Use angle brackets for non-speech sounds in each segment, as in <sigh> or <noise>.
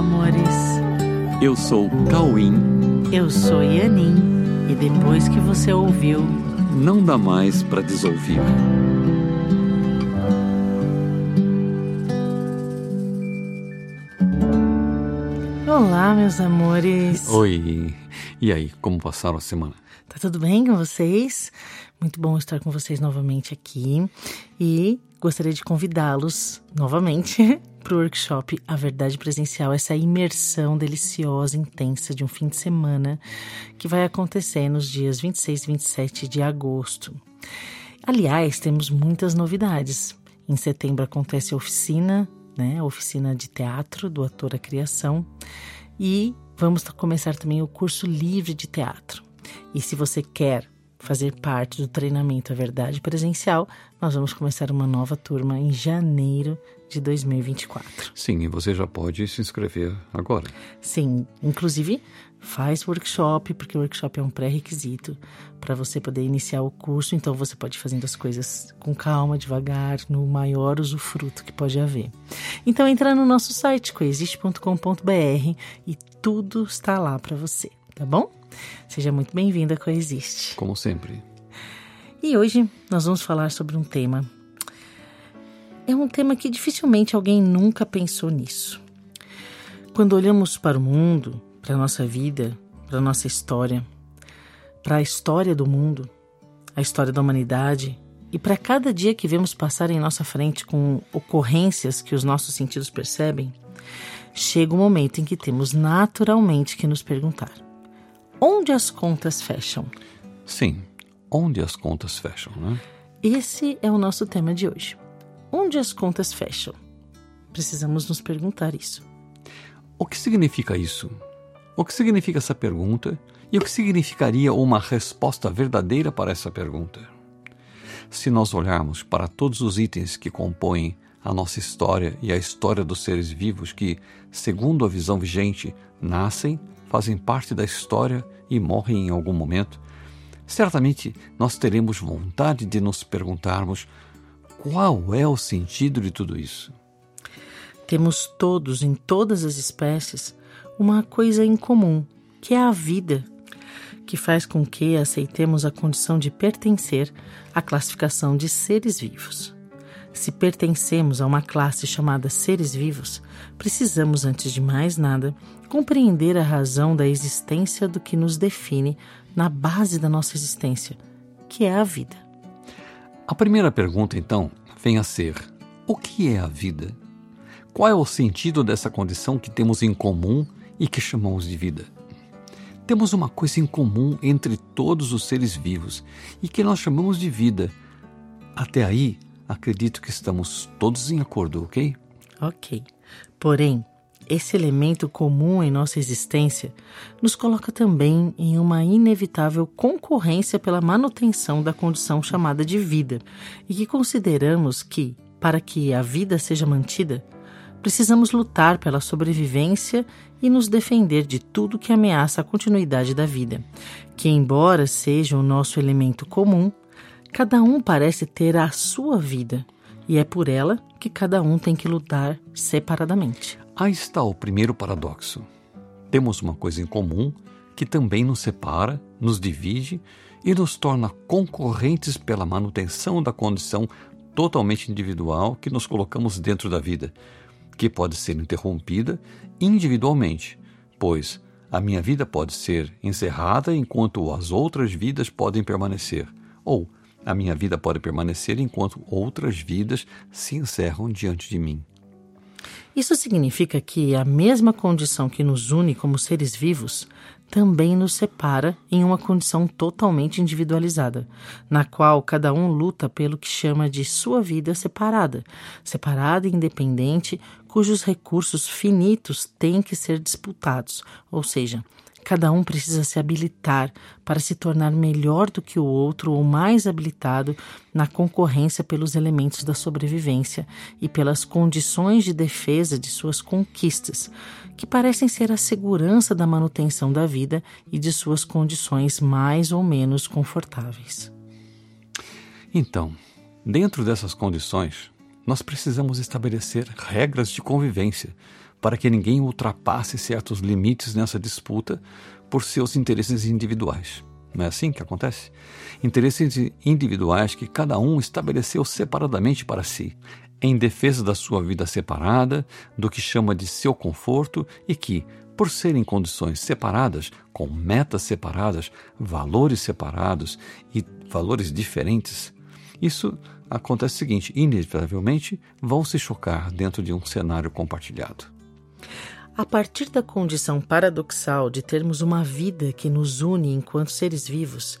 amores. Eu sou Cauim. Eu sou Yanin. E depois que você ouviu, não dá mais para desouvir. Olá, meus amores. Oi. E aí, como passaram a semana? Tá tudo bem com vocês? Muito bom estar com vocês novamente aqui. E gostaria de convidá-los novamente <laughs> para o workshop A Verdade Presencial, essa imersão deliciosa, intensa de um fim de semana que vai acontecer nos dias 26 e 27 de agosto. Aliás, temos muitas novidades. Em setembro acontece a oficina, né, a oficina de teatro do Ator à Criação, e vamos começar também o curso livre de teatro. E se você quer fazer parte do treinamento A Verdade Presencial, nós vamos começar uma nova turma em janeiro de 2024. Sim, e você já pode se inscrever agora. Sim, inclusive faz workshop, porque o workshop é um pré-requisito para você poder iniciar o curso, então você pode ir fazendo as coisas com calma, devagar, no maior usufruto que pode haver. Então entra no nosso site coexiste.com.br e tudo está lá para você, tá bom? Seja muito bem-vinda a Coexiste. Como sempre. E hoje nós vamos falar sobre um tema. É um tema que dificilmente alguém nunca pensou nisso. Quando olhamos para o mundo, para a nossa vida, para a nossa história, para a história do mundo, a história da humanidade e para cada dia que vemos passar em nossa frente com ocorrências que os nossos sentidos percebem, chega o um momento em que temos naturalmente que nos perguntar: onde as contas fecham? Sim, onde as contas fecham, né? Esse é o nosso tema de hoje. Onde as contas fecham? Precisamos nos perguntar isso. O que significa isso? O que significa essa pergunta e o que significaria uma resposta verdadeira para essa pergunta? Se nós olharmos para todos os itens que compõem a nossa história e a história dos seres vivos que, segundo a visão vigente, nascem, fazem parte da história e morrem em algum momento, certamente nós teremos vontade de nos perguntarmos qual é o sentido de tudo isso. Temos todos, em todas as espécies, uma coisa em comum, que é a vida, que faz com que aceitemos a condição de pertencer à classificação de seres vivos. Se pertencemos a uma classe chamada seres vivos, precisamos, antes de mais nada, compreender a razão da existência do que nos define na base da nossa existência, que é a vida. A primeira pergunta, então, vem a ser: o que é a vida? Qual é o sentido dessa condição que temos em comum e que chamamos de vida? Temos uma coisa em comum entre todos os seres vivos e que nós chamamos de vida. Até aí, acredito que estamos todos em acordo, ok? Ok. Porém, esse elemento comum em nossa existência nos coloca também em uma inevitável concorrência pela manutenção da condição chamada de vida, e que consideramos que, para que a vida seja mantida, precisamos lutar pela sobrevivência e nos defender de tudo que ameaça a continuidade da vida, que, embora seja o nosso elemento comum, cada um parece ter a sua vida, e é por ela que cada um tem que lutar separadamente. Aí está o primeiro paradoxo. Temos uma coisa em comum que também nos separa, nos divide e nos torna concorrentes pela manutenção da condição totalmente individual que nos colocamos dentro da vida, que pode ser interrompida individualmente, pois a minha vida pode ser encerrada enquanto as outras vidas podem permanecer, ou a minha vida pode permanecer enquanto outras vidas se encerram diante de mim. Isso significa que a mesma condição que nos une como seres vivos também nos separa em uma condição totalmente individualizada, na qual cada um luta pelo que chama de sua vida separada, separada e independente, cujos recursos finitos têm que ser disputados, ou seja, Cada um precisa se habilitar para se tornar melhor do que o outro ou mais habilitado na concorrência pelos elementos da sobrevivência e pelas condições de defesa de suas conquistas, que parecem ser a segurança da manutenção da vida e de suas condições mais ou menos confortáveis. Então, dentro dessas condições, nós precisamos estabelecer regras de convivência para que ninguém ultrapasse certos limites nessa disputa por seus interesses individuais. Não é assim que acontece? Interesses individuais que cada um estabeleceu separadamente para si, em defesa da sua vida separada, do que chama de seu conforto e que, por serem condições separadas, com metas separadas, valores separados e valores diferentes, isso acontece o seguinte: inevitavelmente vão se chocar dentro de um cenário compartilhado. A partir da condição paradoxal de termos uma vida que nos une enquanto seres vivos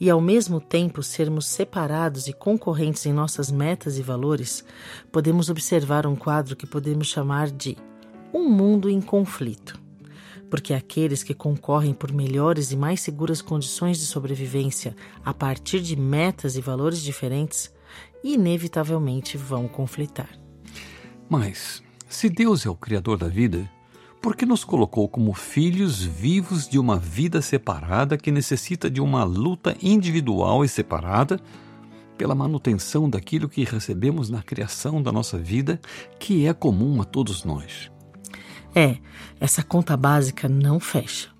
e ao mesmo tempo sermos separados e concorrentes em nossas metas e valores, podemos observar um quadro que podemos chamar de um mundo em conflito. Porque aqueles que concorrem por melhores e mais seguras condições de sobrevivência a partir de metas e valores diferentes, inevitavelmente vão conflitar. Mas, se Deus é o Criador da vida, porque nos colocou como filhos vivos de uma vida separada que necessita de uma luta individual e separada pela manutenção daquilo que recebemos na criação da nossa vida, que é comum a todos nós. É, essa conta básica não fecha.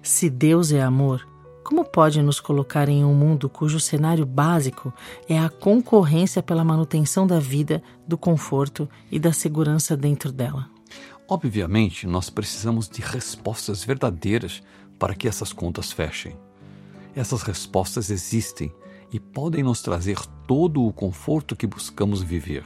Se Deus é amor, como pode nos colocar em um mundo cujo cenário básico é a concorrência pela manutenção da vida, do conforto e da segurança dentro dela? Obviamente, nós precisamos de respostas verdadeiras para que essas contas fechem. Essas respostas existem e podem nos trazer todo o conforto que buscamos viver.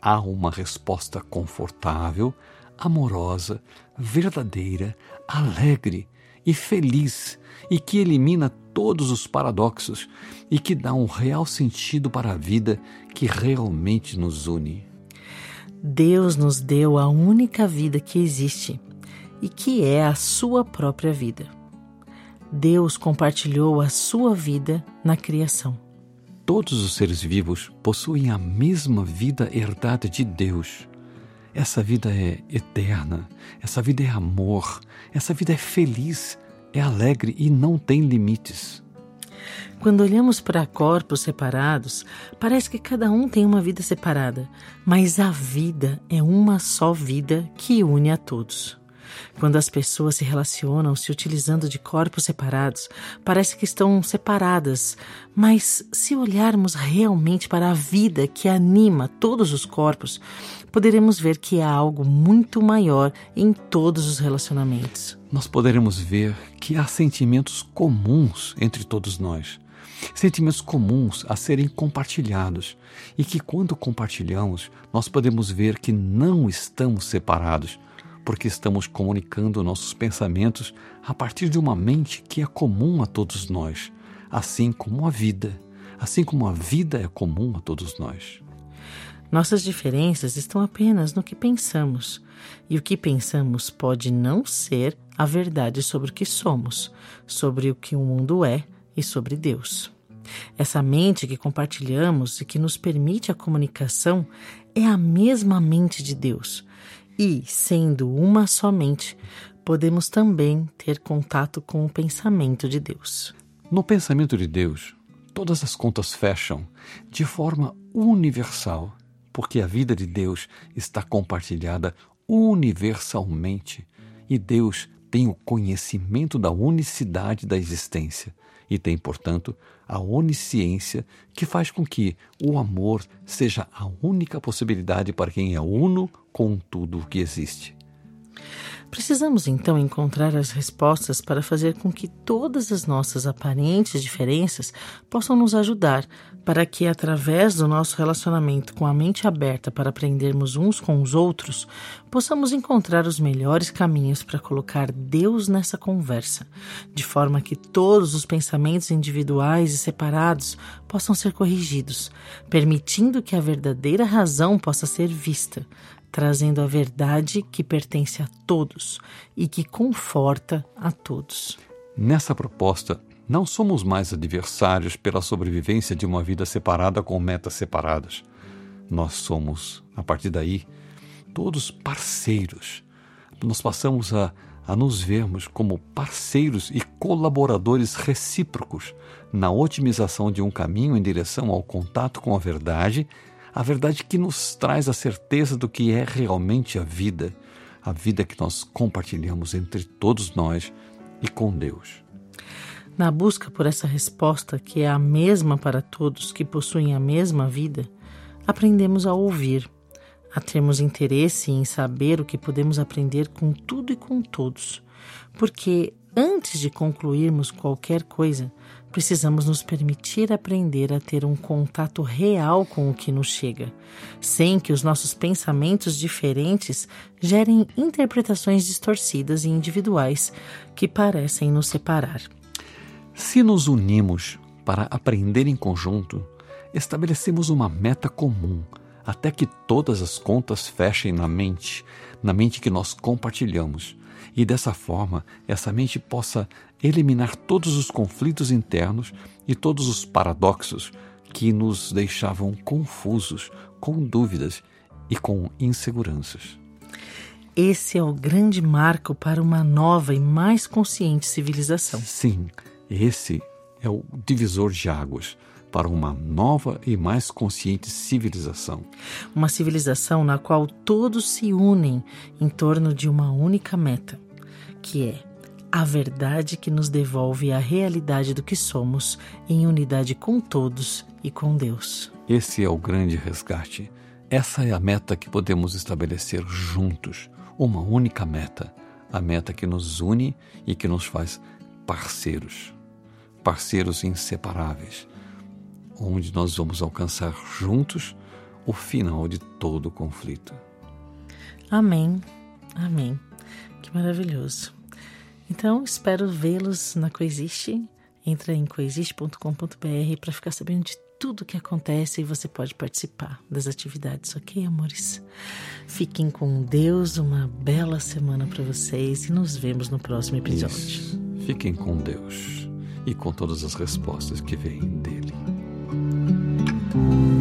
Há uma resposta confortável, amorosa, verdadeira, alegre e feliz e que elimina todos os paradoxos e que dá um real sentido para a vida que realmente nos une. Deus nos deu a única vida que existe e que é a sua própria vida. Deus compartilhou a sua vida na criação. Todos os seres vivos possuem a mesma vida herdada de Deus. Essa vida é eterna, essa vida é amor, essa vida é feliz, é alegre e não tem limites. Quando olhamos para corpos separados, parece que cada um tem uma vida separada, mas a vida é uma só vida que une a todos. Quando as pessoas se relacionam se utilizando de corpos separados, parece que estão separadas, mas se olharmos realmente para a vida que anima todos os corpos, poderemos ver que há algo muito maior em todos os relacionamentos. Nós poderemos ver que há sentimentos comuns entre todos nós. Sentimentos comuns a serem compartilhados. E que, quando compartilhamos, nós podemos ver que não estamos separados, porque estamos comunicando nossos pensamentos a partir de uma mente que é comum a todos nós, assim como a vida, assim como a vida é comum a todos nós. Nossas diferenças estão apenas no que pensamos, e o que pensamos pode não ser a verdade sobre o que somos, sobre o que o mundo é e sobre Deus. Essa mente que compartilhamos e que nos permite a comunicação é a mesma mente de Deus. E, sendo uma só mente, podemos também ter contato com o pensamento de Deus. No pensamento de Deus, todas as contas fecham de forma universal, porque a vida de Deus está compartilhada universalmente e Deus tem o conhecimento da unicidade da existência e tem, portanto, a onisciência que faz com que o amor seja a única possibilidade para quem é uno com tudo o que existe. Precisamos então encontrar as respostas para fazer com que todas as nossas aparentes diferenças possam nos ajudar, para que, através do nosso relacionamento com a mente aberta para aprendermos uns com os outros, possamos encontrar os melhores caminhos para colocar Deus nessa conversa, de forma que todos os pensamentos individuais e separados possam ser corrigidos, permitindo que a verdadeira razão possa ser vista trazendo a verdade que pertence a todos e que conforta a todos. Nessa proposta, não somos mais adversários pela sobrevivência de uma vida separada com metas separadas. Nós somos, a partir daí, todos parceiros. Nós passamos a, a nos vermos como parceiros e colaboradores recíprocos na otimização de um caminho em direção ao contato com a verdade a verdade que nos traz a certeza do que é realmente a vida, a vida que nós compartilhamos entre todos nós e com Deus. Na busca por essa resposta, que é a mesma para todos que possuem a mesma vida, aprendemos a ouvir, a termos interesse em saber o que podemos aprender com tudo e com todos, porque antes de concluirmos qualquer coisa, precisamos nos permitir aprender a ter um contato real com o que nos chega, sem que os nossos pensamentos diferentes gerem interpretações distorcidas e individuais que parecem nos separar. Se nos unimos para aprender em conjunto, estabelecemos uma meta comum até que todas as contas fechem na mente, na mente que nós compartilhamos, e dessa forma essa mente possa eliminar todos os conflitos internos e todos os paradoxos que nos deixavam confusos, com dúvidas e com inseguranças. Esse é o grande marco para uma nova e mais consciente civilização. Sim, esse é o divisor de águas para uma nova e mais consciente civilização. Uma civilização na qual todos se unem em torno de uma única meta, que é a verdade que nos devolve a realidade do que somos em unidade com todos e com Deus. Esse é o grande resgate. Essa é a meta que podemos estabelecer juntos, uma única meta, a meta que nos une e que nos faz parceiros parceiros inseparáveis, onde nós vamos alcançar juntos o final de todo o conflito. Amém. Amém. Que maravilhoso. Então, espero vê-los na Coexiste. Entra em coexiste.com.br para ficar sabendo de tudo que acontece e você pode participar das atividades, ok, amores? Fiquem com Deus, uma bela semana para vocês e nos vemos no próximo episódio. Isso. Fiquem com Deus e com todas as respostas que vêm dele. Thank you.